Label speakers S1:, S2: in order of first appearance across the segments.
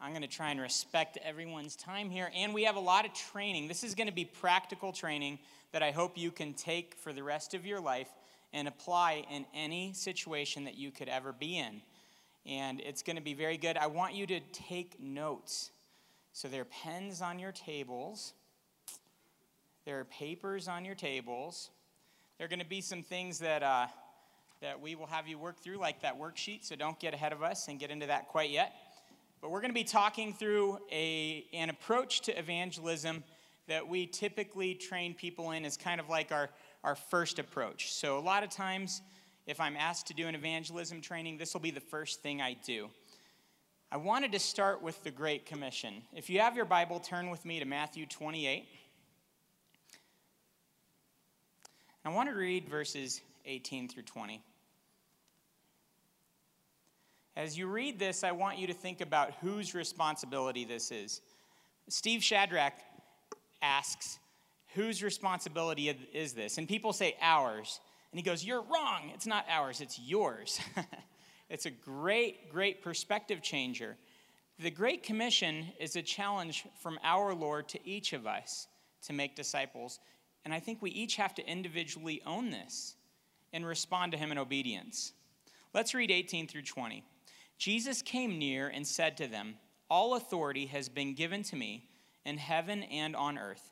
S1: I'm going to try and respect everyone's time here. And we have a lot of training. This is going to be practical training that I hope you can take for the rest of your life and apply in any situation that you could ever be in. And it's going to be very good. I want you to take notes. So there are pens on your tables, there are papers on your tables. There are going to be some things that, uh, that we will have you work through, like that worksheet, so don't get ahead of us and get into that quite yet. But we're going to be talking through a, an approach to evangelism that we typically train people in as kind of like our, our first approach. So, a lot of times, if I'm asked to do an evangelism training, this will be the first thing I do. I wanted to start with the Great Commission. If you have your Bible, turn with me to Matthew 28. I want to read verses 18 through 20. As you read this, I want you to think about whose responsibility this is. Steve Shadrach asks, Whose responsibility is this? And people say, Ours. And he goes, You're wrong. It's not ours, it's yours. it's a great, great perspective changer. The Great Commission is a challenge from our Lord to each of us to make disciples. And I think we each have to individually own this and respond to Him in obedience. Let's read 18 through 20. Jesus came near and said to them, All authority has been given to me in heaven and on earth.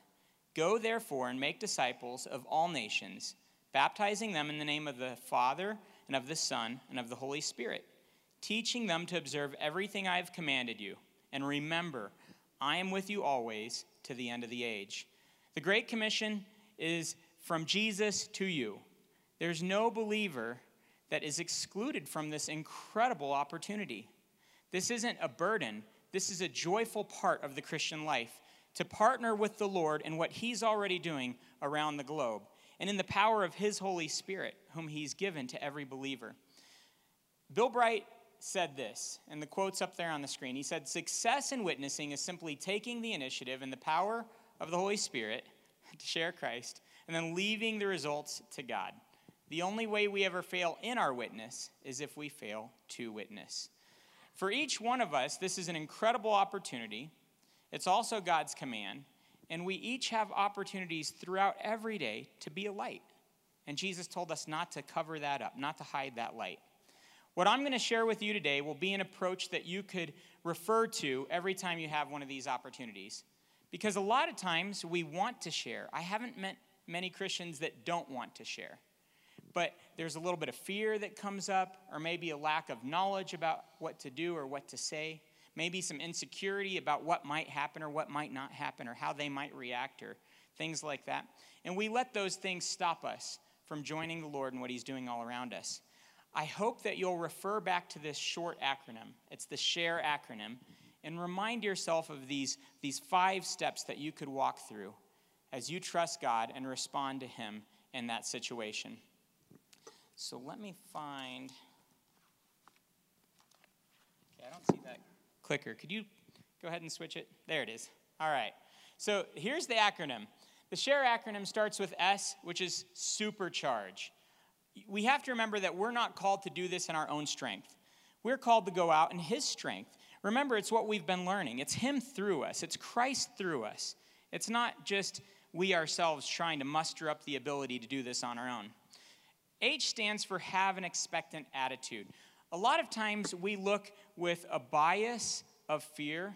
S1: Go therefore and make disciples of all nations, baptizing them in the name of the Father and of the Son and of the Holy Spirit, teaching them to observe everything I have commanded you. And remember, I am with you always to the end of the age. The Great Commission is from Jesus to you. There's no believer that is excluded from this incredible opportunity. This isn't a burden, this is a joyful part of the Christian life to partner with the Lord in what He's already doing around the globe and in the power of His Holy Spirit, whom He's given to every believer. Bill Bright said this, and the quote's up there on the screen. He said, Success in witnessing is simply taking the initiative and the power of the Holy Spirit to share Christ and then leaving the results to God. The only way we ever fail in our witness is if we fail to witness. For each one of us, this is an incredible opportunity. It's also God's command. And we each have opportunities throughout every day to be a light. And Jesus told us not to cover that up, not to hide that light. What I'm going to share with you today will be an approach that you could refer to every time you have one of these opportunities. Because a lot of times we want to share. I haven't met many Christians that don't want to share but there's a little bit of fear that comes up, or maybe a lack of knowledge about what to do or what to say, maybe some insecurity about what might happen or what might not happen, or how they might react, or things like that. And we let those things stop us from joining the Lord and what He's doing all around us. I hope that you'll refer back to this short acronym. It's the SHARE acronym. And remind yourself of these, these five steps that you could walk through as you trust God and respond to Him in that situation. So let me find. Okay, I don't see that clicker. Could you go ahead and switch it? There it is. All right. So here's the acronym. The SHARE acronym starts with S, which is supercharge. We have to remember that we're not called to do this in our own strength. We're called to go out in His strength. Remember, it's what we've been learning. It's Him through us, it's Christ through us. It's not just we ourselves trying to muster up the ability to do this on our own. H stands for have an expectant attitude. A lot of times we look with a bias of fear.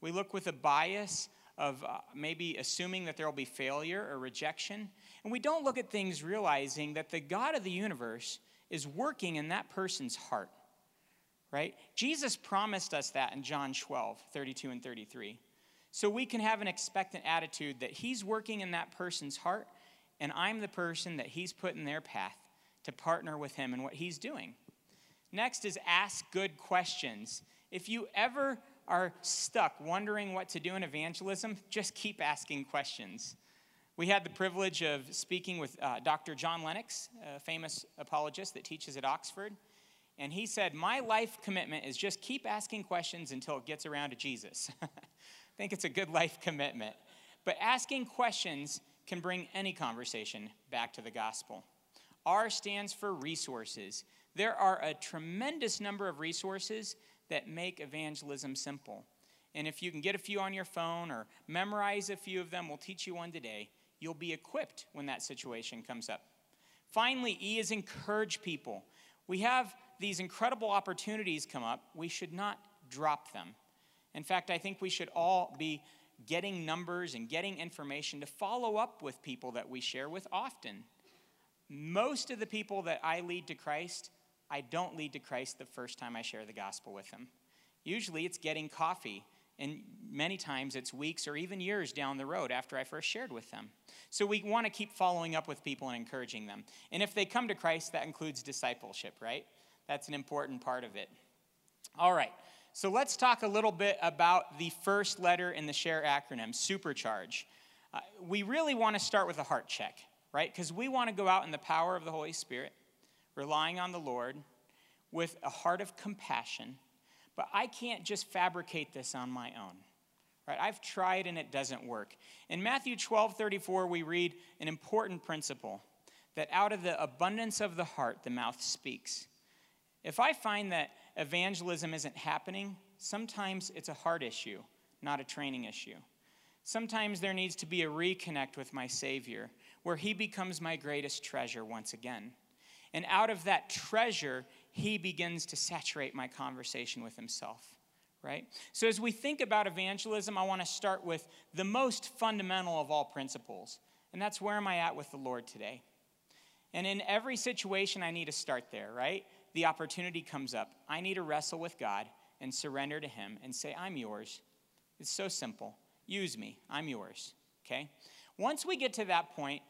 S1: We look with a bias of uh, maybe assuming that there will be failure or rejection. And we don't look at things realizing that the God of the universe is working in that person's heart, right? Jesus promised us that in John 12, 32 and 33. So we can have an expectant attitude that He's working in that person's heart and I'm the person that He's put in their path to partner with Him in what He's doing. Next is ask good questions. If you ever are stuck wondering what to do in evangelism, just keep asking questions. We had the privilege of speaking with uh, Dr. John Lennox, a famous apologist that teaches at Oxford. And he said, My life commitment is just keep asking questions until it gets around to Jesus. I think it's a good life commitment. But asking questions can bring any conversation back to the gospel. R stands for resources. There are a tremendous number of resources that make evangelism simple. And if you can get a few on your phone or memorize a few of them, we'll teach you one today. You'll be equipped when that situation comes up. Finally, E is encourage people. We have these incredible opportunities come up. We should not drop them. In fact, I think we should all be getting numbers and getting information to follow up with people that we share with often. Most of the people that I lead to Christ, I don't lead to Christ the first time I share the gospel with them. Usually it's getting coffee, and many times it's weeks or even years down the road after I first shared with them. So we want to keep following up with people and encouraging them. And if they come to Christ, that includes discipleship, right? That's an important part of it. All right. So let's talk a little bit about the first letter in the SHARE acronym, supercharge. Uh, we really want to start with a heart check, right? Because we want to go out in the power of the Holy Spirit, relying on the Lord with a heart of compassion. But I can't just fabricate this on my own. Right? I've tried and it doesn't work. In Matthew 12 34, we read an important principle that out of the abundance of the heart, the mouth speaks. If I find that evangelism isn't happening, sometimes it's a heart issue, not a training issue. Sometimes there needs to be a reconnect with my Savior, where He becomes my greatest treasure once again. And out of that treasure, He begins to saturate my conversation with Himself, right? So as we think about evangelism, I want to start with the most fundamental of all principles, and that's where am I at with the Lord today? And in every situation, I need to start there, right? the opportunity comes up, I need to wrestle with God and surrender to Him and say, I'm yours. It's so simple. Use me. I'm yours. Okay? Once we get to that point,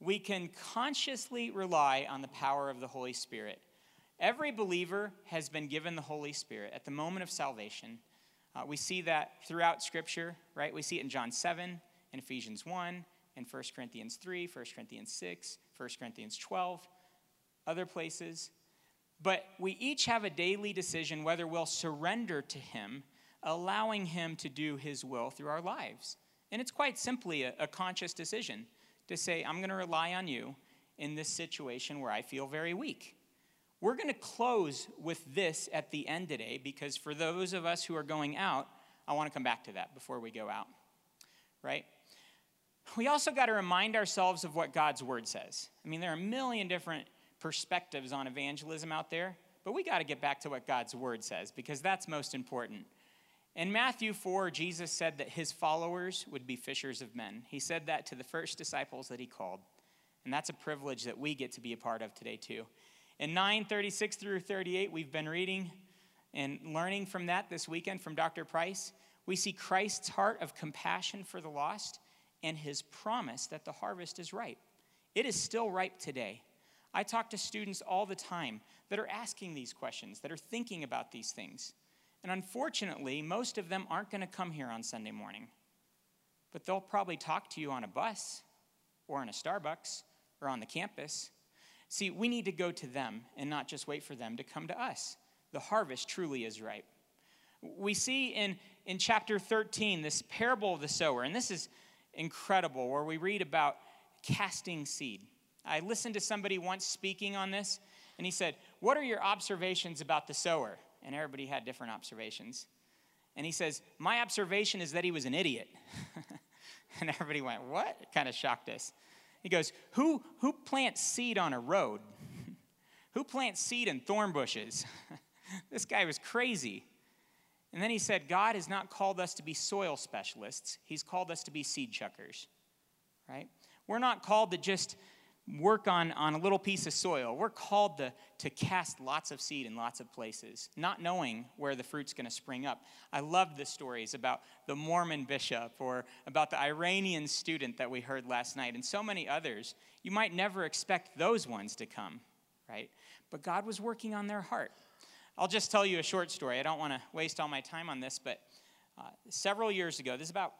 S1: we can consciously rely on the power of the Holy Spirit. Every believer has been given the Holy Spirit at the moment of salvation. Uh, we see that throughout Scripture, right? We see it in John 7, in Ephesians 1, in 1 Corinthians 3, 1 Corinthians 6, 1 Corinthians 12, other places. But we each have a daily decision whether we'll surrender to Him, allowing Him to do His will through our lives. And it's quite simply a, a conscious decision to say, I'm going to rely on you in this situation where I feel very weak. We're going to close with this at the end today because for those of us who are going out, I want to come back to that before we go out, right? We also got to remind ourselves of what God's word says. I mean, there are a million different perspectives on evangelism out there, but we got to get back to what God's word says because that's most important. In Matthew 4, Jesus said that his followers would be fishers of men. He said that to the first disciples that he called. And that's a privilege that we get to be a part of today, too. In 9 36 through 38, we've been reading and learning from that this weekend from Dr. Price. We see Christ's heart of compassion for the lost and his promise that the harvest is ripe. It is still ripe today. I talk to students all the time that are asking these questions, that are thinking about these things. And unfortunately, most of them aren't going to come here on Sunday morning. But they'll probably talk to you on a bus or in a Starbucks or on the campus. See, we need to go to them and not just wait for them to come to us. The harvest truly is ripe. We see in, in chapter 13 this parable of the sower, and this is incredible, where we read about casting seed. I listened to somebody once speaking on this, and he said, What are your observations about the sower? And everybody had different observations. And he says, My observation is that he was an idiot. and everybody went, What? It kind of shocked us. He goes, Who, who plants seed on a road? who plants seed in thorn bushes? this guy was crazy. And then he said, God has not called us to be soil specialists, He's called us to be seed chuckers, right? We're not called to just work on, on a little piece of soil. We're called to, to cast lots of seed in lots of places, not knowing where the fruit's going to spring up. I love the stories about the Mormon bishop or about the Iranian student that we heard last night and so many others. You might never expect those ones to come, right? But God was working on their heart. I'll just tell you a short story. I don't want to waste all my time on this, but uh, several years ago, this is about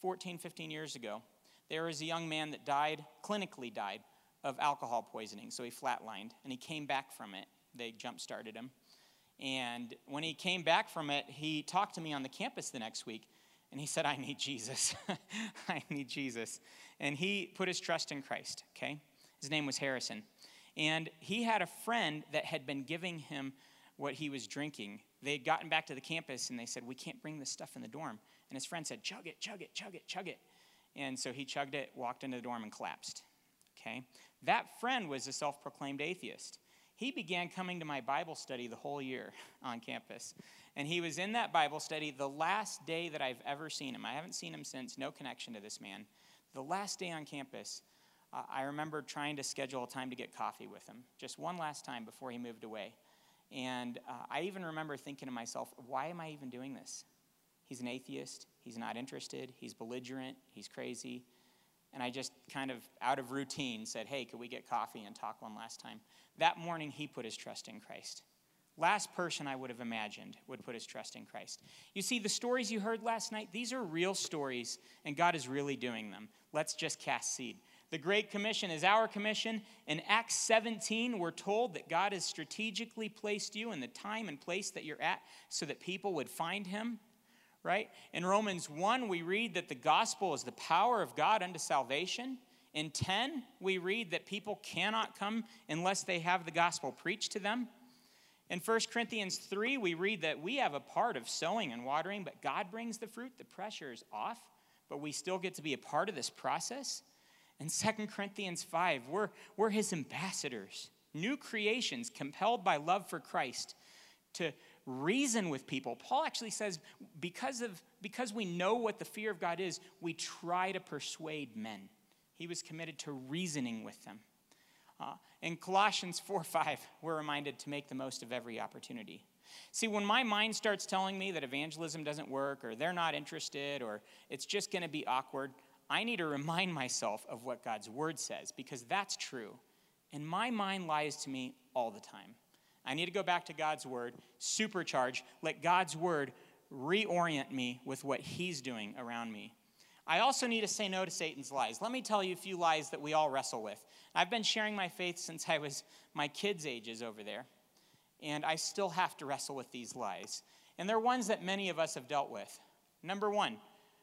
S1: 14, 15 years ago, there was a young man that died, clinically died, of alcohol poisoning, so he flatlined, and he came back from it. They jump started him. And when he came back from it, he talked to me on the campus the next week, and he said, I need Jesus. I need Jesus. And he put his trust in Christ, okay? His name was Harrison. And he had a friend that had been giving him what he was drinking they had gotten back to the campus and they said, We can't bring this stuff in the dorm. And his friend said, Chug it, chug it, chug it, chug it. And so he chugged it, walked into the dorm, and collapsed. Okay? That friend was a self proclaimed atheist. He began coming to my Bible study the whole year on campus. And he was in that Bible study the last day that I've ever seen him. I haven't seen him since, no connection to this man. The last day on campus, uh, I remember trying to schedule a time to get coffee with him, just one last time before he moved away. And uh, I even remember thinking to myself, why am I even doing this? He's an atheist. He's not interested. He's belligerent. He's crazy. And I just kind of, out of routine, said, hey, could we get coffee and talk one last time? That morning, he put his trust in Christ. Last person I would have imagined would put his trust in Christ. You see, the stories you heard last night, these are real stories, and God is really doing them. Let's just cast seed. The Great Commission is our commission. In Acts 17, we're told that God has strategically placed you in the time and place that you're at so that people would find him, right? In Romans 1, we read that the gospel is the power of God unto salvation. In 10, we read that people cannot come unless they have the gospel preached to them. In 1 Corinthians 3, we read that we have a part of sowing and watering, but God brings the fruit. The pressure is off, but we still get to be a part of this process. In 2 Corinthians 5, we're, we're his ambassadors, new creations compelled by love for Christ to reason with people. Paul actually says, because, of, because we know what the fear of God is, we try to persuade men. He was committed to reasoning with them. Uh, in Colossians 4 5, we're reminded to make the most of every opportunity. See, when my mind starts telling me that evangelism doesn't work, or they're not interested, or it's just going to be awkward, I need to remind myself of what God's word says because that's true. And my mind lies to me all the time. I need to go back to God's word, supercharge, let God's word reorient me with what He's doing around me. I also need to say no to Satan's lies. Let me tell you a few lies that we all wrestle with. I've been sharing my faith since I was my kids' ages over there, and I still have to wrestle with these lies. And they're ones that many of us have dealt with. Number one,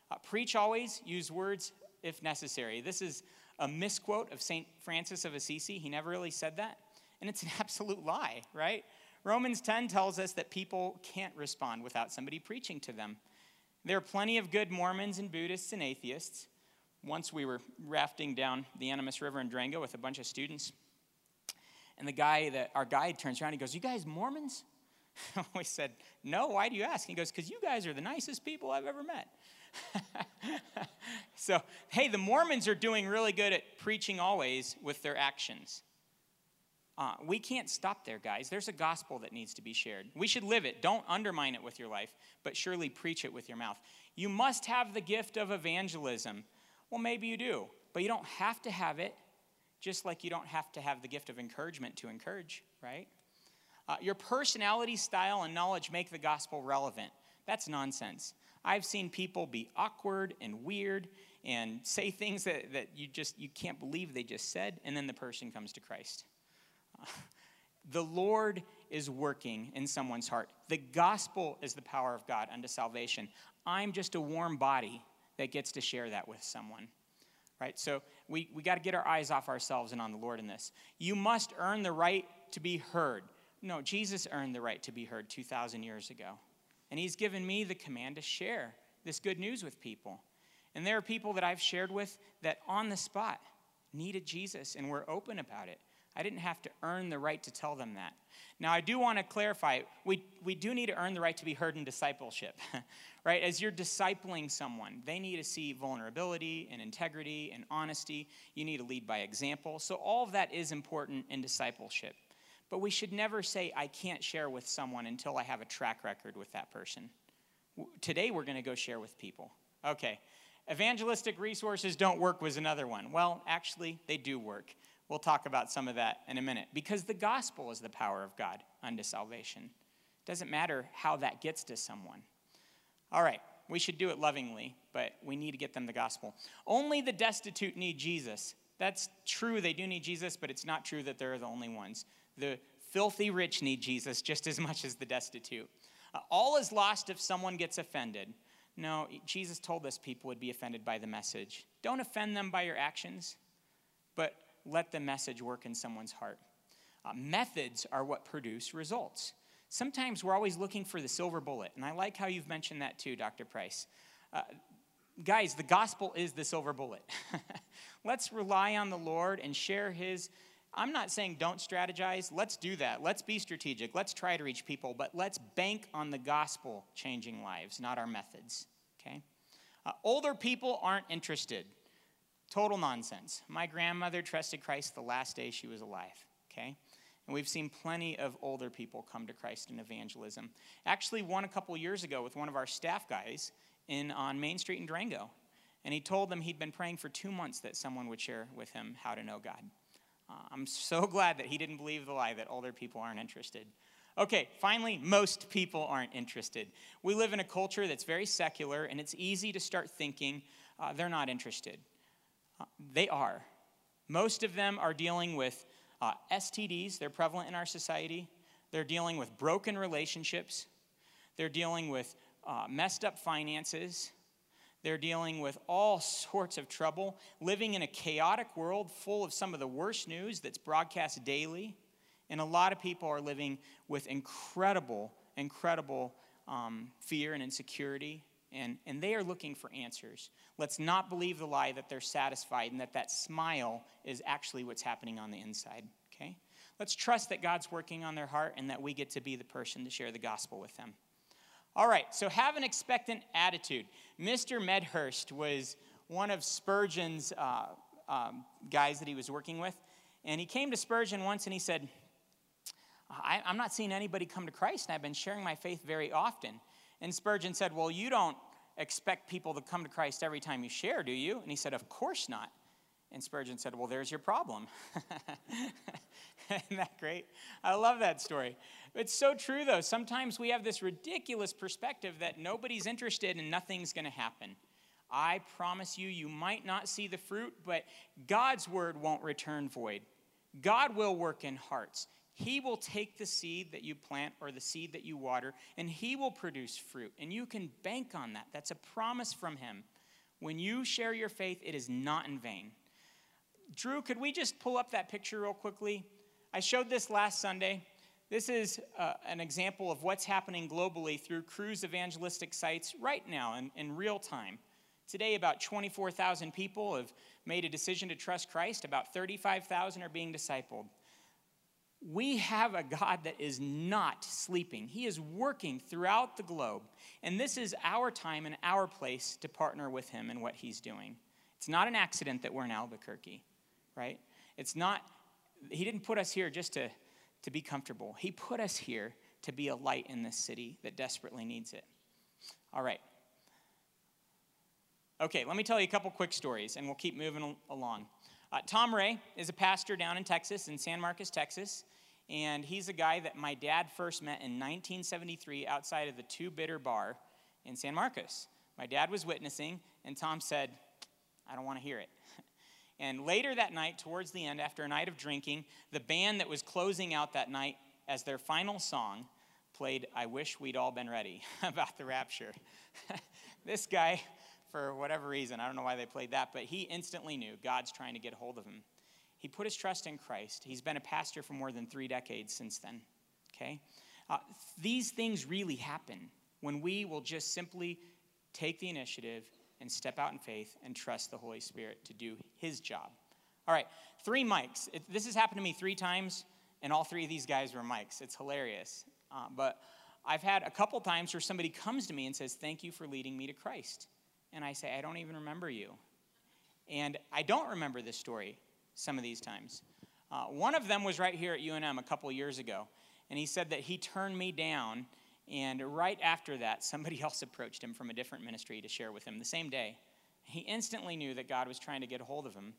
S1: uh, preach always, use words if necessary. This is a misquote of St. Francis of Assisi. He never really said that. And it's an absolute lie, right? Romans 10 tells us that people can't respond without somebody preaching to them. There are plenty of good Mormons and Buddhists and atheists. Once we were rafting down the Animas River in Durango with a bunch of students, and the guy that our guide turns around, he goes, You guys Mormons? we said, No, why do you ask? He goes, Because you guys are the nicest people I've ever met. so, hey, the Mormons are doing really good at preaching always with their actions. Uh, we can't stop there, guys. There's a gospel that needs to be shared. We should live it. Don't undermine it with your life, but surely preach it with your mouth. You must have the gift of evangelism. Well, maybe you do, but you don't have to have it, just like you don't have to have the gift of encouragement to encourage, right? Uh, your personality, style, and knowledge make the gospel relevant. That's nonsense. I've seen people be awkward and weird and say things that, that you just you can't believe they just said, and then the person comes to Christ. The Lord is working in someone's heart. The gospel is the power of God unto salvation. I'm just a warm body that gets to share that with someone. Right? So we, we got to get our eyes off ourselves and on the Lord in this. You must earn the right to be heard. No, Jesus earned the right to be heard 2,000 years ago. And he's given me the command to share this good news with people. And there are people that I've shared with that on the spot needed Jesus and were open about it. I didn't have to earn the right to tell them that. Now, I do want to clarify we, we do need to earn the right to be heard in discipleship, right? As you're discipling someone, they need to see vulnerability and integrity and honesty. You need to lead by example. So, all of that is important in discipleship. But we should never say, I can't share with someone until I have a track record with that person. Today, we're going to go share with people. Okay. Evangelistic resources don't work was another one. Well, actually, they do work. We'll talk about some of that in a minute because the gospel is the power of God unto salvation. It doesn't matter how that gets to someone. All right, we should do it lovingly, but we need to get them the gospel. Only the destitute need Jesus. That's true, they do need Jesus, but it's not true that they're the only ones. The filthy rich need Jesus just as much as the destitute. Uh, all is lost if someone gets offended. No, Jesus told us people would be offended by the message. Don't offend them by your actions, let the message work in someone's heart. Uh, methods are what produce results. Sometimes we're always looking for the silver bullet, and I like how you've mentioned that too, Dr. Price. Uh, guys, the gospel is the silver bullet. Let's rely on the Lord and share His. I'm not saying don't strategize. Let's do that. Let's be strategic. Let's try to reach people, but let's bank on the gospel changing lives, not our methods. Okay? Uh, older people aren't interested. Total nonsense. My grandmother trusted Christ the last day she was alive. Okay? And we've seen plenty of older people come to Christ in evangelism. Actually, one a couple years ago with one of our staff guys in, on Main Street in Durango. And he told them he'd been praying for two months that someone would share with him how to know God. Uh, I'm so glad that he didn't believe the lie that older people aren't interested. Okay, finally, most people aren't interested. We live in a culture that's very secular, and it's easy to start thinking uh, they're not interested. Uh, they are. Most of them are dealing with uh, STDs, they're prevalent in our society. They're dealing with broken relationships. They're dealing with uh, messed up finances. They're dealing with all sorts of trouble, living in a chaotic world full of some of the worst news that's broadcast daily. And a lot of people are living with incredible, incredible um, fear and insecurity, and, and they are looking for answers. Let's not believe the lie that they're satisfied and that that smile is actually what's happening on the inside, okay? Let's trust that God's working on their heart and that we get to be the person to share the gospel with them. All right, so have an expectant attitude. Mr. Medhurst was one of Spurgeon's uh, um, guys that he was working with. And he came to Spurgeon once and he said, I, am not seeing anybody come to Christ, and I've been sharing my faith very often. And Spurgeon said, Well, you don't expect people to come to Christ every time you share, do you? And he said, Of course not. And Spurgeon said, Well, there's your problem. Isn't that great? I love that story. It's so true, though. Sometimes we have this ridiculous perspective that nobody's interested and nothing's going to happen. I promise you, you might not see the fruit, but God's word won't return void. God will work in hearts. He will take the seed that you plant or the seed that you water, and He will produce fruit. And you can bank on that. That's a promise from Him. When you share your faith, it is not in vain. Drew, could we just pull up that picture real quickly? I showed this last Sunday. This is uh, an example of what's happening globally through Cru's evangelistic sites right now in, in real time. Today, about 24,000 people have made a decision to trust Christ, about 35,000 are being discipled. We have a God that is not sleeping. He is working throughout the globe. And this is our time and our place to partner with Him in what He's doing. It's not an accident that we're in Albuquerque, right? It's not, He didn't put us here just to, to be comfortable. He put us here to be a light in this city that desperately needs it. All right. Okay, let me tell you a couple quick stories and we'll keep moving along. Uh, Tom Ray is a pastor down in Texas, in San Marcos, Texas. And he's a guy that my dad first met in 1973 outside of the Two Bitter Bar in San Marcos. My dad was witnessing, and Tom said, I don't want to hear it. And later that night, towards the end, after a night of drinking, the band that was closing out that night as their final song played I Wish We'd All Been Ready about the rapture. this guy for whatever reason. I don't know why they played that, but he instantly knew God's trying to get hold of him. He put his trust in Christ. He's been a pastor for more than three decades since then. Okay? Uh, these things really happen when we will just simply take the initiative and step out in faith and trust the Holy Spirit to do his job. All right, three mics. It, this has happened to me three times, and all three of these guys were mics. It's hilarious. Uh, but I've had a couple times where somebody comes to me and says, Thank you for leading me to Christ. And I say, I don't even remember you. And I don't remember this story some of these times. Uh, one of them was right here at UNM a couple years ago. And he said that he turned me down. And right after that, somebody else approached him from a different ministry to share with him the same day. He instantly knew that God was trying to get a hold of him.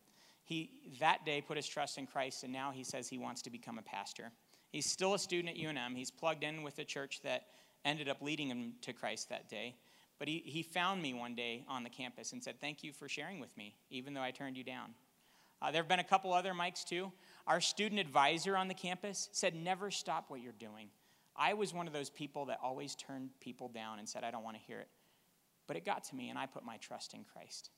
S1: He that day put his trust in Christ, and now he says he wants to become a pastor. He's still a student at UNM. He's plugged in with the church that ended up leading him to Christ that day. But he, he found me one day on the campus and said, Thank you for sharing with me, even though I turned you down. Uh, there have been a couple other mics too. Our student advisor on the campus said, Never stop what you're doing. I was one of those people that always turned people down and said, I don't want to hear it. But it got to me, and I put my trust in Christ.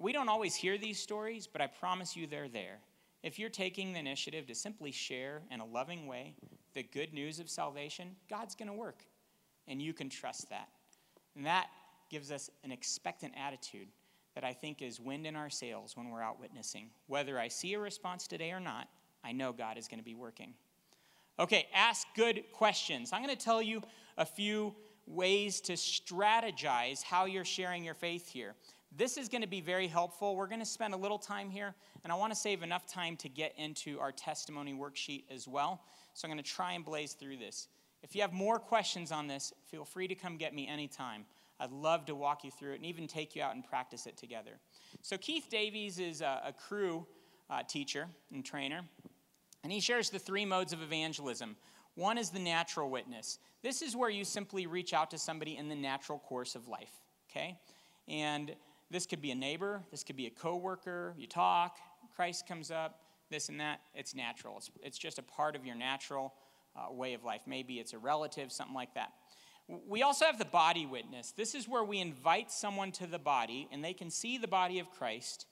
S1: We don't always hear these stories, but I promise you they're there. If you're taking the initiative to simply share in a loving way the good news of salvation, God's going to work. And you can trust that. And that gives us an expectant attitude that I think is wind in our sails when we're out witnessing. Whether I see a response today or not, I know God is going to be working. Okay, ask good questions. I'm going to tell you a few ways to strategize how you're sharing your faith here. This is going to be very helpful. We're going to spend a little time here, and I want to save enough time to get into our testimony worksheet as well. So I'm going to try and blaze through this. If you have more questions on this, feel free to come get me anytime. I'd love to walk you through it and even take you out and practice it together. So, Keith Davies is a, a Cru uh, teacher and trainer, and he shares the three modes of evangelism. One is the natural witness. This is where you simply reach out to somebody in the natural course of life, okay? And this could be a neighbor, this could be a coworker, you talk, Christ comes up, this and that. It's natural. It's, it's just a part of your natural uh, way of life. Maybe it's a relative, something like that. We also have the body witness. This is where we invite someone to the body and they can see the body of Christ,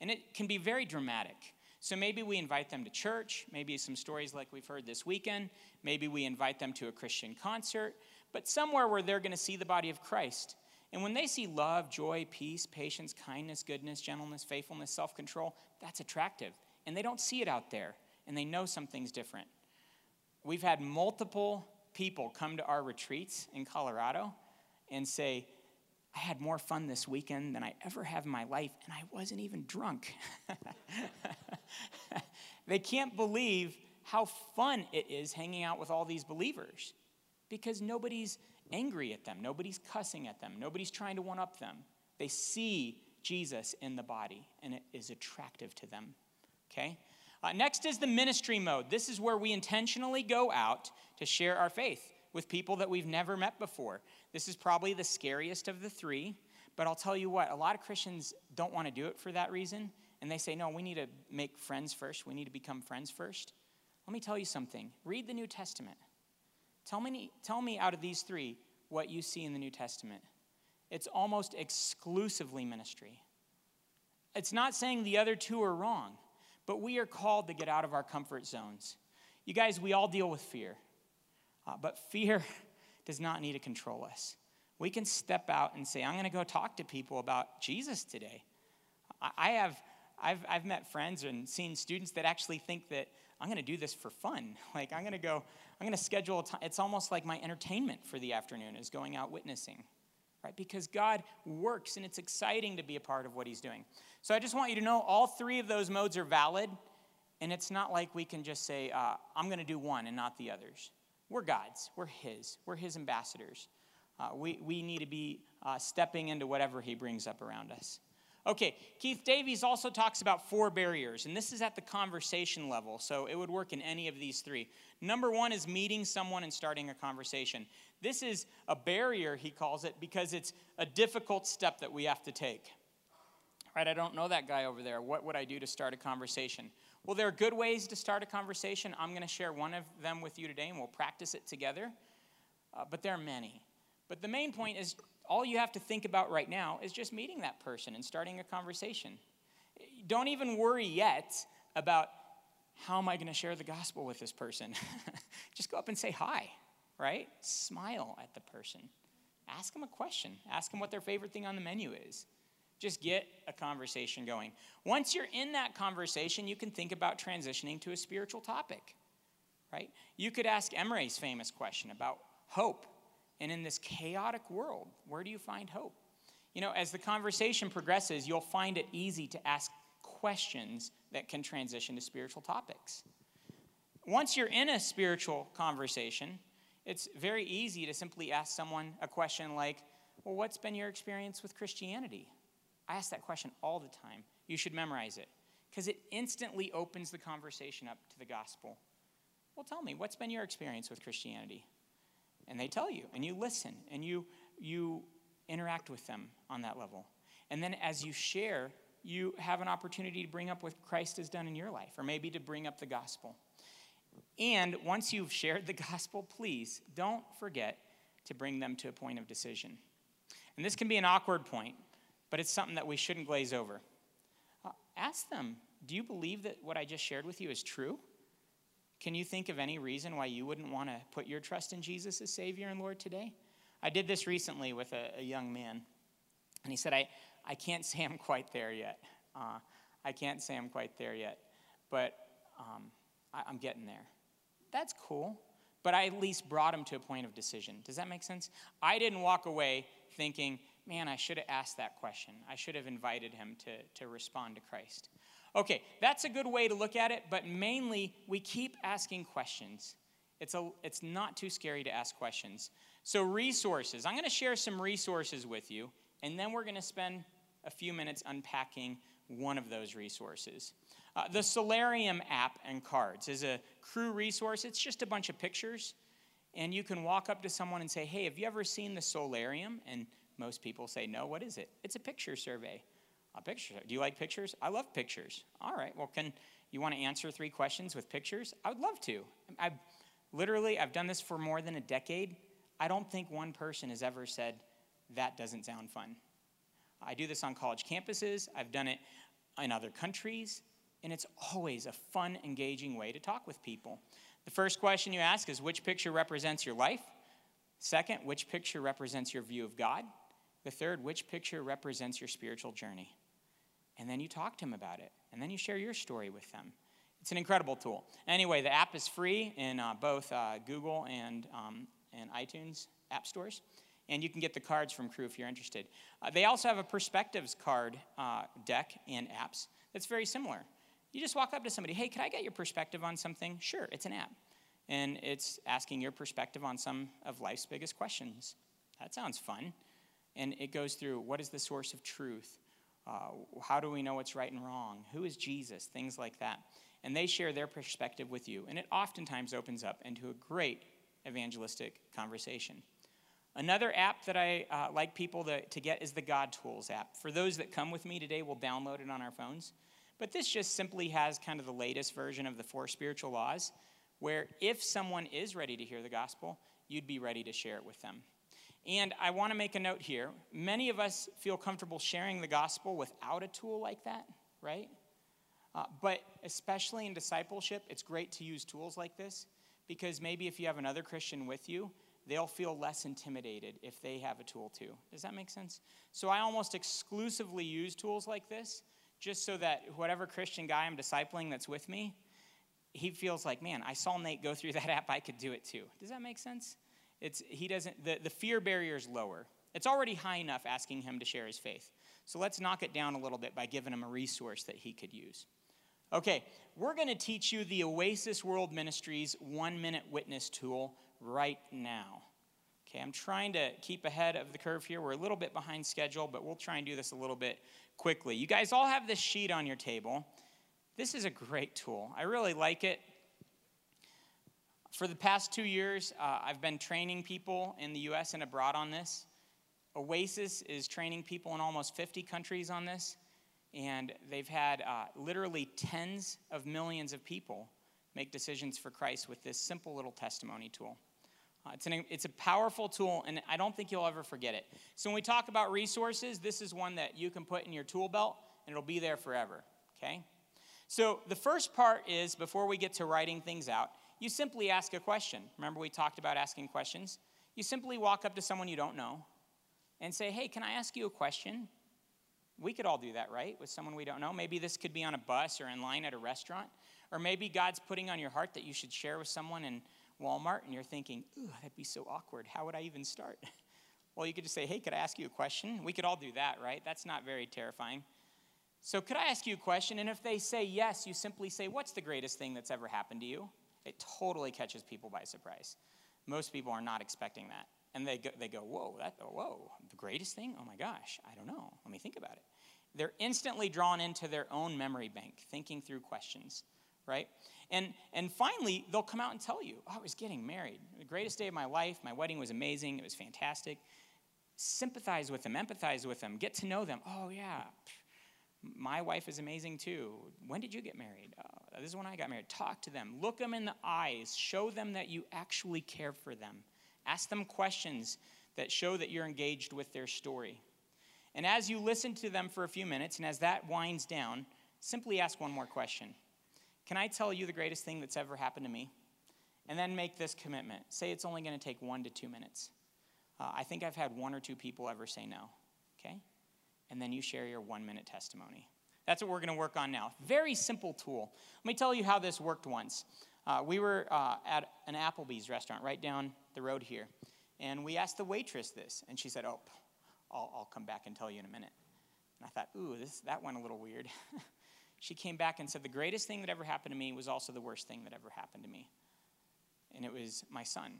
S1: and it can be very dramatic. So maybe we invite them to church, maybe some stories like we've heard this weekend, maybe we invite them to a Christian concert, but somewhere where they're going to see the body of Christ. And when they see love, joy, peace, patience, kindness, goodness, gentleness, faithfulness, self control, that's attractive. And they don't see it out there, and they know something's different. We've had multiple people come to our retreats in Colorado and say, I had more fun this weekend than I ever have in my life, and I wasn't even drunk. they can't believe how fun it is hanging out with all these believers because nobody's angry at them, nobody's cussing at them, nobody's trying to one up them. They see Jesus in the body, and it is attractive to them. Okay? Uh, next is the ministry mode. This is where we intentionally go out to share our faith with people that we've never met before. This is probably the scariest of the three, but I'll tell you what, a lot of Christians don't want to do it for that reason. And they say, no, we need to make friends first. We need to become friends first. Let me tell you something. Read the New Testament. Tell me, tell me out of these three what you see in the New Testament. It's almost exclusively ministry. It's not saying the other two are wrong, but we are called to get out of our comfort zones. You guys, we all deal with fear, uh, but fear does not need to control us. We can step out and say, I'm going to go talk to people about Jesus today. I have, I've, I've met friends and seen students that actually think that I'm going to do this for fun. Like, I'm going to go, I'm going to schedule a time. It's almost like my entertainment for the afternoon is going out witnessing, right? Because God works and it's exciting to be a part of what He's doing. So I just want you to know all three of those modes are valid. And it's not like we can just say, uh, I'm going to do one and not the others. We're God's, we're His, we're His ambassadors. Uh, we, we need to be uh, stepping into whatever He brings up around us. Okay, Keith Davies also talks about four barriers, and this is at the conversation level, so it would work in any of these three. Number one is meeting someone and starting a conversation. This is a barrier, he calls it, because it's a difficult step that we have to take. Right, I don't know that guy over there. What would I do to start a conversation? Well, there are good ways to start a conversation. I'm going to share one of them with you today, and we'll practice it together. Uh, but there are many. But the main point is all you have to think about right now is just meeting that person and starting a conversation. Don't even worry yet about how am I going to share the gospel with this person? just go up and say hi, right? Smile at the person. Ask them a question. Ask them what their favorite thing on the menu is. Just get a conversation going. Once you're in that conversation, you can think about transitioning to a spiritual topic, right? You could ask Emre's famous question about hope. And in this chaotic world, where do you find hope? You know, as the conversation progresses, you'll find it easy to ask questions that can transition to spiritual topics. Once you're in a spiritual conversation, it's very easy to simply ask someone a question like, Well, what's been your experience with Christianity? I ask that question all the time. You should memorize it because it instantly opens the conversation up to the gospel. Well, tell me, what's been your experience with Christianity? and they tell you and you listen and you you interact with them on that level and then as you share you have an opportunity to bring up what christ has done in your life or maybe to bring up the gospel and once you've shared the gospel please don't forget to bring them to a point of decision and this can be an awkward point but it's something that we shouldn't glaze over uh, ask them do you believe that what i just shared with you is true Can you think of any reason why you wouldn't want to put your trust in Jesus as Savior and Lord today? I did this recently with a, a young man, and he said, I, I can't say I'm quite there yet. Uh, I can't say I'm quite there yet, but um, I, I'm getting there. That's cool, but I at least brought him to a point of decision. Does that make sense? I didn't walk away thinking, man, I should have asked that question. I should have invited him to, to respond to Christ. Okay, that's a good way to look at it, but mainly we keep asking questions. It's, a, it's not too scary to ask questions. So, resources. I'm going to share some resources with you, and then we're going to spend a few minutes unpacking one of those resources. Uh, the Soularium app and cards is a Cru resource. It's just a bunch of pictures, and you can walk up to someone and say, Hey, have you ever seen the Soularium? And most people say, No, what is it? It's a picture survey. A picture. Do you like pictures? I love pictures. All right. Well, can you want to answer three questions with pictures? I would love to. I've literally I've done this for more than a decade. I don't think one person has ever said that doesn't sound fun. I do this on college campuses. I've done it in other countries, and it's always a fun, engaging way to talk with people. The first question you ask is which picture represents your life? Second, which picture represents your view of God? The third, which picture represents your spiritual journey? And then you talk to them about it, and then you share your story with them. It's an incredible tool. Anyway, the app is free in uh, both uh, Google and, um, and iTunes app stores, and you can get the cards from Cru if you're interested. Uh, they also have a perspectives card uh, deck and apps that's very similar. You just walk up to somebody, hey, could I get your perspective on something? Sure, it's an app. And it's asking your perspective on some of life's biggest questions. That sounds fun. And it goes through what is the source of truth? Uh, how do we know what's right and wrong? Who is Jesus? Things like that. And they share their perspective with you. And it oftentimes opens up into a great evangelistic conversation. Another app that I uh, like people to, to get is the God Tools app. For those that come with me today, we'll download it on our phones. But this just simply has kind of the latest version of the four spiritual laws, where if someone is ready to hear the gospel, you'd be ready to share it with them. And I want to make a note here. Many of us feel comfortable sharing the gospel without a tool like that, right? Uh, but especially in discipleship, it's great to use tools like this because maybe if you have another Christian with you, they'll feel less intimidated if they have a tool too. Does that make sense? So I almost exclusively use tools like this just so that whatever Christian guy I'm discipling that's with me, he feels like, man, I saw Nate go through that app, I could do it too. Does that make sense? It's, he doesn't, the, the fear barrier is lower. It's already high enough asking him to share his faith. So let's knock it down a little bit by giving him a resource that he could use. Okay, we're going to teach you the Oasis World Ministries one minute witness tool right now. Okay, I'm trying to keep ahead of the curve here. We're a little bit behind schedule, but we'll try and do this a little bit quickly. You guys all have this sheet on your table. This is a great tool. I really like it. For the past two years, uh, I've been training people in the US and abroad on this. Oasis is training people in almost 50 countries on this, and they've had uh, literally tens of millions of people make decisions for Christ with this simple little testimony tool. It's, an, it's a powerful tool, and I don't think you'll ever forget it. So, when we talk about resources, this is one that you can put in your tool belt, and it'll be there forever, okay? So, the first part is before we get to writing things out, you simply ask a question. Remember, we talked about asking questions? You simply walk up to someone you don't know and say, Hey, can I ask you a question? We could all do that, right? With someone we don't know. Maybe this could be on a bus or in line at a restaurant. Or maybe God's putting on your heart that you should share with someone in Walmart and you're thinking, Ooh, that'd be so awkward. How would I even start? well, you could just say, Hey, could I ask you a question? We could all do that, right? That's not very terrifying. So, could I ask you a question? And if they say yes, you simply say, What's the greatest thing that's ever happened to you? It totally catches people by surprise. Most people are not expecting that. And they go, they go whoa, that, whoa, the greatest thing? Oh my gosh, I don't know. Let me think about it. They're instantly drawn into their own memory bank, thinking through questions, right? And, and finally, they'll come out and tell you, oh, I was getting married. The greatest day of my life. My wedding was amazing. It was fantastic. Sympathize with them, empathize with them, get to know them. Oh, yeah, my wife is amazing too. When did you get married? Uh, this is when I got married. Talk to them. Look them in the eyes. Show them that you actually care for them. Ask them questions that show that you're engaged with their story. And as you listen to them for a few minutes, and as that winds down, simply ask one more question Can I tell you the greatest thing that's ever happened to me? And then make this commitment. Say it's only going to take one to two minutes. Uh, I think I've had one or two people ever say no, okay? And then you share your one minute testimony. That's what we're going to work on now. Very simple tool. Let me tell you how this worked once. Uh, we were uh, at an Applebee's restaurant right down the road here, and we asked the waitress this, and she said, Oh, I'll, I'll come back and tell you in a minute. And I thought, Ooh, this, that went a little weird. she came back and said, The greatest thing that ever happened to me was also the worst thing that ever happened to me. And it was my son.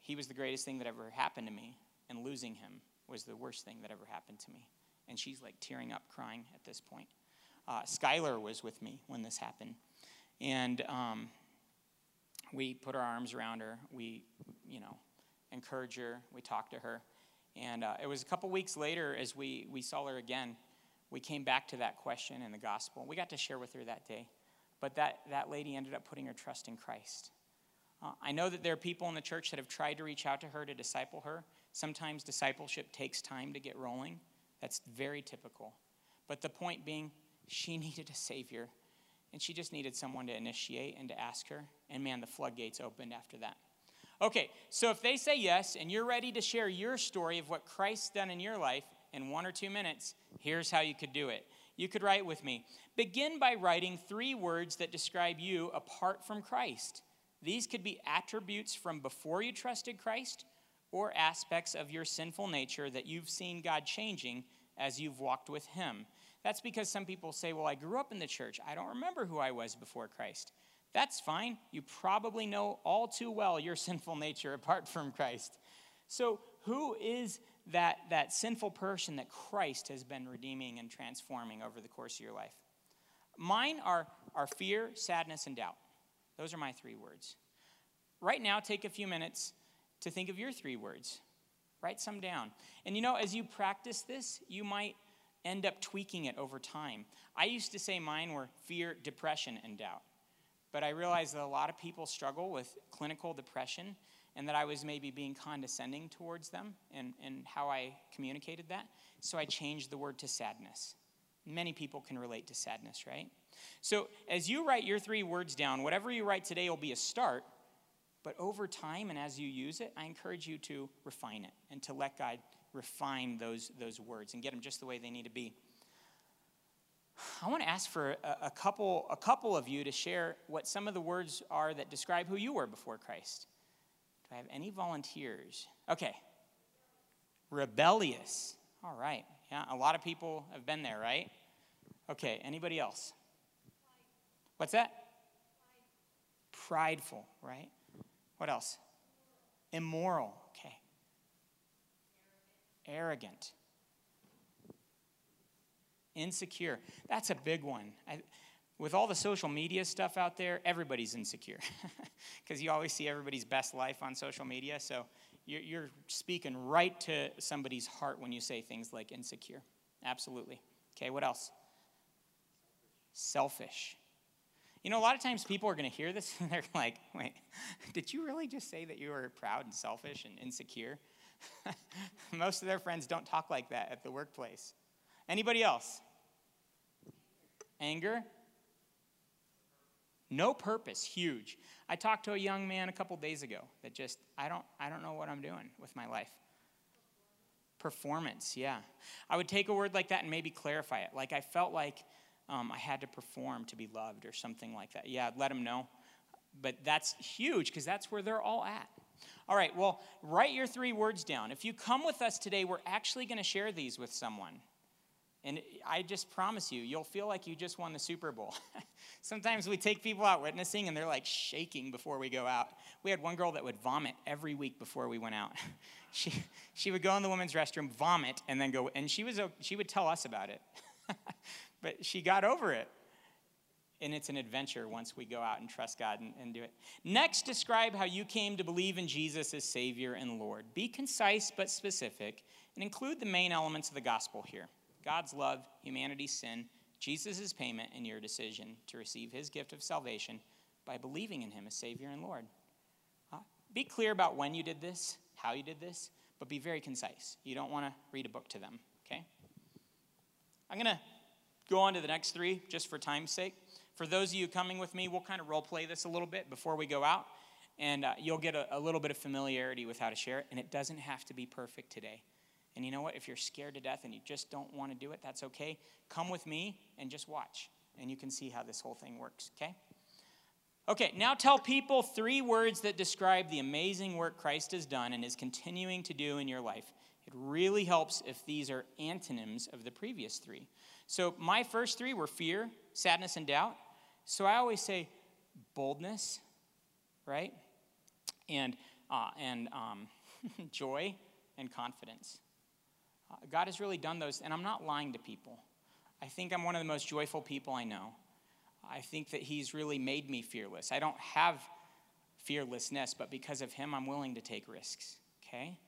S1: He was the greatest thing that ever happened to me, and losing him was the worst thing that ever happened to me. And she's like tearing up, crying at this point. Uh, Skylar was with me when this happened. And um, we put our arms around her. We, you know, encourage her. We talk to her. And uh, it was a couple weeks later, as we, we saw her again, we came back to that question in the gospel. We got to share with her that day. But that, that lady ended up putting her trust in Christ. Uh, I know that there are people in the church that have tried to reach out to her to disciple her. Sometimes discipleship takes time to get rolling. That's very typical. But the point being, she needed a Savior, and she just needed someone to initiate and to ask her. And man, the floodgates opened after that. Okay, so if they say yes and you're ready to share your story of what Christ's done in your life in one or two minutes, here's how you could do it. You could write with me. Begin by writing three words that describe you apart from Christ. These could be attributes from before you trusted Christ or aspects of your sinful nature that you've seen God changing as you've walked with Him. That's because some people say, Well, I grew up in the church. I don't remember who I was before Christ. That's fine. You probably know all too well your sinful nature apart from Christ. So, who is that, that sinful person that Christ has been redeeming and transforming over the course of your life? Mine are, are fear, sadness, and doubt. Those are my three words. Right now, take a few minutes to think of your three words. Write some down. And you know, as you practice this, you might end up tweaking it over time. I used to say mine were fear, depression, and doubt. But I realized that a lot of people struggle with clinical depression and that I was maybe being condescending towards them and, and how I communicated that. So I changed the word to sadness. Many people can relate to sadness, right? So as you write your three words down, whatever you write today will be a start, but over time and as you use it, I encourage you to refine it and to let God refine those, those words and get them just the way they need to be. I want to ask for a, a, couple, a couple of you to share what some of the words are that describe who you were before Christ. Do I have any volunteers? Okay. Rebellious. All right. Yeah, a lot of people have been there, right? Okay, anybody else? What's that? Prideful, right? What else? Immoral. Okay. Arrogant. Insecure. That's a big one. I, with all the social media stuff out there, everybody's insecure because you always see everybody's best life on social media. So you're, you're, speaking right to somebody's heart when you say things like insecure. Absolutely. Okay, what else? Selfish. You know, a lot of times people are going to hear this and they're like, wait, did you really just say that you were proud and selfish and insecure? Most of their friends don't talk like that at the workplace. Anybody else? Anger? No purpose, huge. I talked to a young man a couple days ago that just, I don't, I don't know what I'm doing with my life. Performance, yeah. I would take a word like that and maybe clarify it. Like I felt like um, I had to perform to be loved or something like that. Yeah, let them know. But that's huge because that's where they're all at. All right, well, write your three words down. If you come with us today, we're actually going to share these with someone. And I just promise you, you'll feel like you just won the Super Bowl. Sometimes we take people out witnessing and they're like shaking before we go out. We had one girl that would vomit every week before we went out. she, she would go in the women's restroom, vomit, and then go, and she, was, she would tell us about it. but she got over it. And it's an adventure once we go out and trust God and, and do it. Next, describe how you came to believe in Jesus as Savior and Lord. Be concise but specific and include the main elements of the gospel here God's love, humanity's sin, Jesus' payment, and your decision to receive his gift of salvation by believing in him as Savior and Lord. Uh, be clear about when you did this, how you did this, but be very concise. You don't want to read a book to them, okay? I'm going to go on to the next three just for time's sake. For those of you coming with me, we'll kind of role play this a little bit before we go out, and uh, you'll get a, a little bit of familiarity with how to share it. And it doesn't have to be perfect today. And you know what? If you're scared to death and you just don't want to do it, that's okay. Come with me and just watch, and you can see how this whole thing works, okay? Okay, now tell people three words that describe the amazing work Christ has done and is continuing to do in your life. It really helps if these are antonyms of the previous three. So, my first three were fear, sadness, and doubt. So, I always say boldness, right? And, uh, and um, joy and confidence. God has really done those, and I'm not lying to people. I think I'm one of the most joyful people I know. I think that He's really made me fearless. I don't have fearlessness, but because of Him, I'm willing to take risks, okay?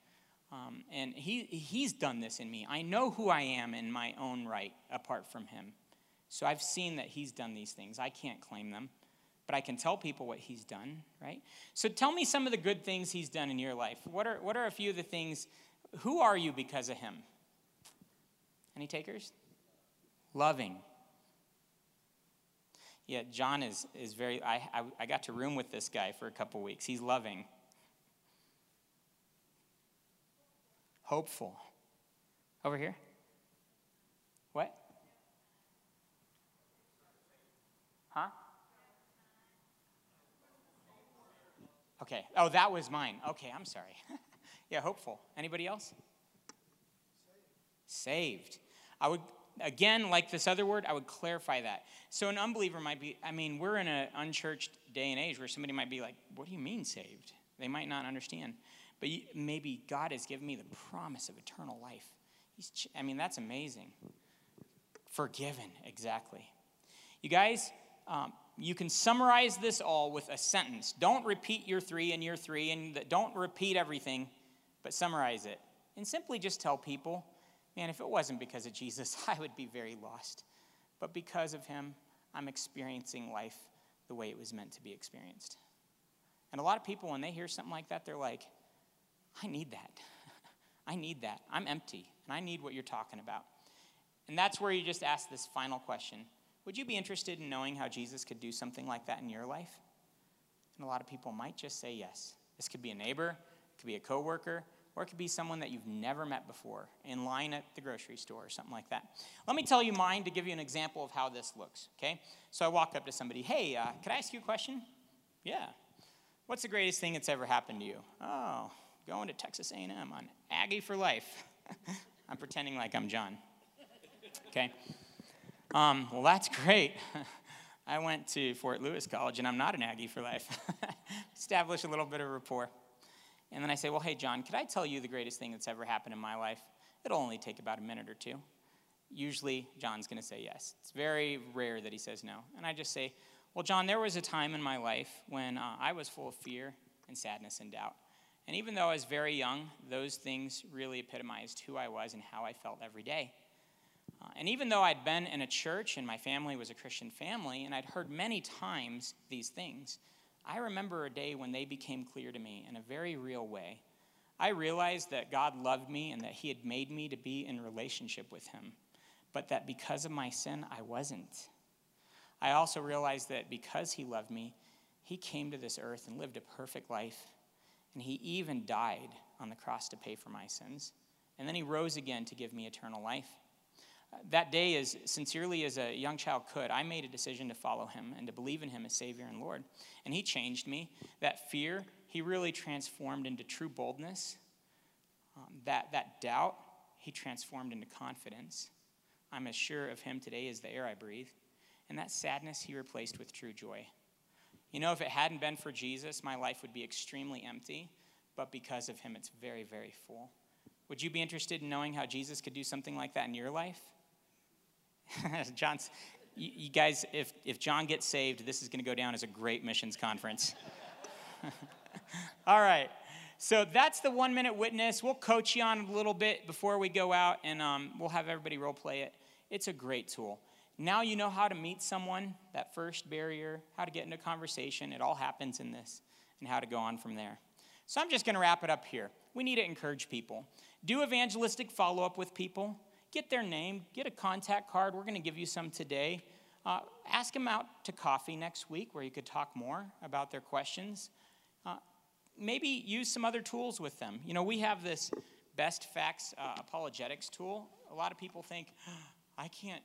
S1: Um, and he, He's done this in me. I know who I am in my own right apart from Him. So I've seen that He's done these things. I can't claim them, but I can tell people what He's done, right? So tell me some of the good things He's done in your life. What are, what are a few of the things? Who are you because of Him? Any takers? Loving. Yeah, John is, is very, I, I, I got to room with this guy for a couple weeks. He's loving, hopeful. Over here? What? Huh? Okay. Oh, that was mine. Okay, I'm sorry. yeah, hopeful. Anybody else? Saved. I would again, like this other word, I would clarify that. So an unbeliever might be, I mean, we're in an unchurched day and age where somebody might be like, what do you mean saved? They might not understand. But maybe God has given me the promise of eternal life. He's, I mean, that's amazing. Forgiven, exactly. You guys, um, you can summarize this all with a sentence. Don't repeat your three and your three, and don't repeat everything, but summarize it. And simply just tell people Man, if it wasn't because of Jesus, I would be very lost. But because of him, I'm experiencing life the way it was meant to be experienced. And a lot of people, when they hear something like that, they're like, I need that. I need that. I'm empty, and I need what you're talking about. And that's where you just ask this final question Would you be interested in knowing how Jesus could do something like that in your life? And a lot of people might just say yes. This could be a neighbor, could be a coworker, or it could be someone that you've never met before in line at the grocery store or something like that. Let me tell you mine to give you an example of how this looks, okay? So I walk up to somebody, hey, uh, could I ask you a question? Yeah. What's the greatest thing that's ever happened to you? Oh, going to Texas A&M on Aggie for life. I'm pretending like I'm John. Okay? Um, well, that's great. I went to Fort Lewis College and I'm not an Aggie for life. Establish a little bit of rapport. And then I say, Well, hey, John, could I tell you the greatest thing that's ever happened in my life? It'll only take about a minute or two. Usually, John's going to say yes. It's very rare that he says no. And I just say, Well, John, there was a time in my life when uh, I was full of fear and sadness and doubt. And even though I was very young, those things really epitomized who I was and how I felt every day. Uh, and even though I'd been in a church and my family was a Christian family, and I'd heard many times these things, I remember a day when they became clear to me in a very real way. I realized that God loved me and that He had made me to be in relationship with Him, but that because of my sin, I wasn't. I also realized that because He loved me, He came to this earth and lived a perfect life, and He even died on the cross to pay for my sins. And then He rose again to give me eternal life that day, as sincerely as a young child could, I made a decision to follow him and to believe in him as Savior and Lord. And he changed me. That fear, he really transformed into true boldness. Um, that, that doubt, he transformed into confidence. I'm as sure of him today as the air I breathe. And that sadness, he replaced with true joy. You know, if it hadn't been for Jesus, my life would be extremely empty, but because of him, it's very, very full. Would you be interested in knowing how Jesus could do something like that in your life? John's, you, you guys, if, if John gets saved, this is going to go down as a great missions conference. All right. So that's the one minute witness. We'll coach you on a little bit before we go out, and um, we'll have everybody role play it. It's a great tool. Now you know how to meet someone, that first barrier, how to get into conversation. It all happens in this, and how to go on from there. So I'm just going to wrap it up here. We need to encourage people. Do evangelistic follow up with people get their name, get a contact card. We're going to give you some today. uh, ask them out to coffee next week where you could talk more about their questions. Uh, maybe use some other tools with them. You know, we have this best facts uh, apologetics tool. A lot of people think, I can't,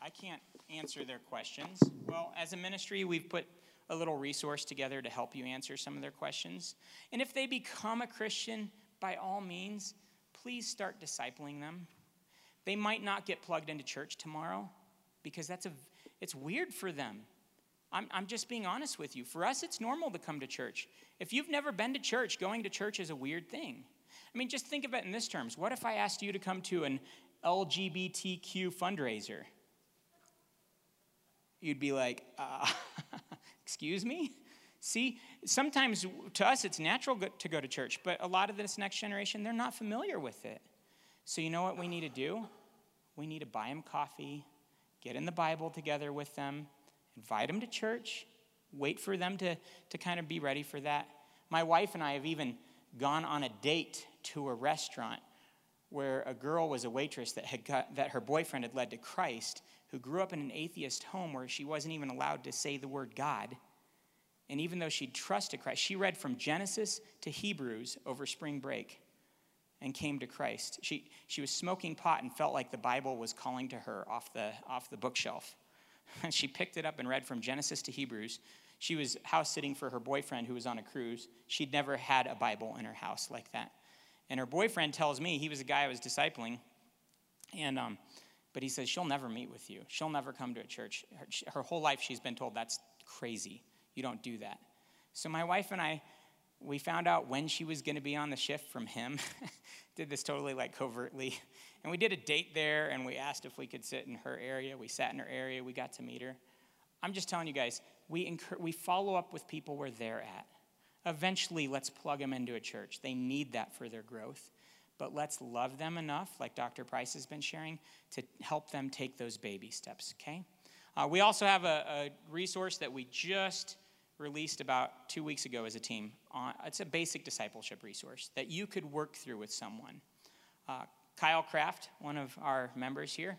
S1: I can't answer their questions. Well, as a ministry, we've put a little resource together to help you answer some of their questions. And if they become a Christian, by all means, please start discipling them. They might not get plugged into church tomorrow because that's a it's weird for them. I'm, I'm just being honest with you. For us, it's normal to come to church. If you've never been to church, going to church is a weird thing. I mean, just think of it in this terms. What if I asked you to come to an LGBTQ fundraiser? You'd be like, uh, excuse me? See, sometimes to us it's natural to go to church, but a lot of this next generation, they're not familiar with it. So, you know what we need to do? We need to buy them coffee, get in the Bible together with them, invite them to church, wait for them to, to kind of be ready for that. My wife and I have even gone on a date to a restaurant where a girl was a waitress that, had got, that her boyfriend had led to Christ, who grew up in an atheist home where she wasn't even allowed to say the word God. And even though she trusted Christ, she read from Genesis to Hebrews over spring break and came to Christ. She, she was smoking pot and felt like the Bible was calling to her off the, off the bookshelf. And she picked it up and read from Genesis to Hebrews. She was house sitting for her boyfriend who was on a cruise. She'd never had a Bible in her house like that. And her boyfriend tells me, he was a guy I was discipling, and um, but he says, she'll never meet with you. She'll never come to a church. Her, her whole life she's been told that's crazy. You don't do that. So my wife and I, we found out when she was going to be on the shift from him. did this totally like covertly. And we did a date there and we asked if we could sit in her area. We sat in her area. We got to meet her. I'm just telling you guys, we, incur- we follow up with people where they're at. Eventually, let's plug them into a church. They need that for their growth. But let's love them enough, like Dr. Price has been sharing, to help them take those baby steps, okay? Uh, we also have a, a resource that we just released about two weeks ago as a team. It's a basic discipleship resource that you could work through with someone. Uh, Kyle Kraft, one of our members here,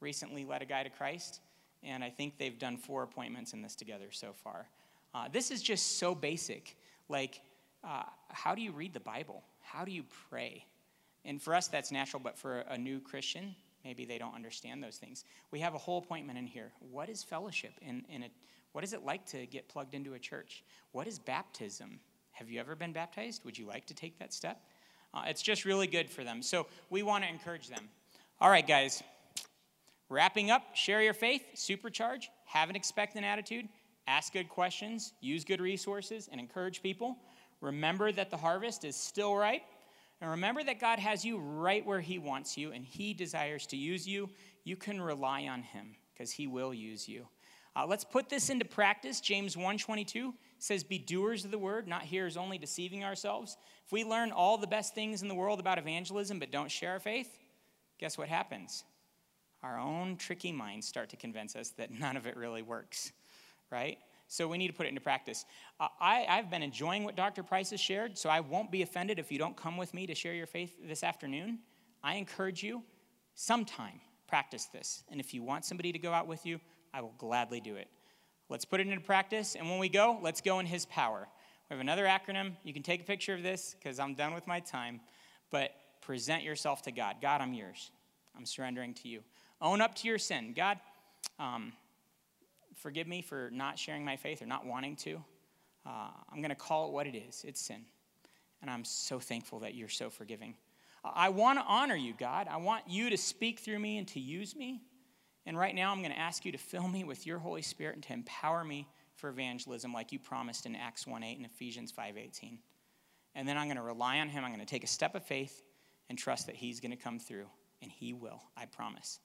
S1: recently led a guy to Christ, and I think they've done four appointments in this together so far. Uh, this is just so basic. Like, uh, how do you read the Bible? How do you pray? And for us, that's natural, but for a new Christian, maybe they don't understand those things. We have a whole appointment in here. What is fellowship in, in a what is it like to get plugged into a church? What is baptism? Have you ever been baptized? Would you like to take that step? Uh, it's just really good for them. So we want to encourage them. All right, guys. Wrapping up, share your faith, supercharge, have an expectant attitude, ask good questions, use good resources, and encourage people. Remember that the harvest is still ripe. And remember that God has you right where He wants you, and He desires to use you. You can rely on Him because He will use you. Uh, let's put this into practice. James 1:22 says, "Be doers of the word, not hearers only, deceiving ourselves." If we learn all the best things in the world about evangelism but don't share our faith, guess what happens? Our own tricky minds start to convince us that none of it really works, right? So we need to put it into practice. Uh, I, I've been enjoying what Dr. Price has shared, so I won't be offended if you don't come with me to share your faith this afternoon. I encourage you, sometime practice this. And if you want somebody to go out with you, I will gladly do it. Let's put it into practice, and when we go, let's go in His power. We have another acronym. You can take a picture of this because I'm done with my time, but present yourself to God. God, I'm yours. I'm surrendering to you. Own up to your sin. God, um, forgive me for not sharing my faith or not wanting to. Uh, I'm going to call it what it is it's sin. And I'm so thankful that you're so forgiving. I want to honor you, God. I want you to speak through me and to use me. And right now, I'm going to ask you to fill me with your Holy Spirit and to empower me for evangelism like you promised in Acts 1 8 and Ephesians 5 18. And then I'm going to rely on Him. I'm going to take a step of faith and trust that He's going to come through. And He will, I promise.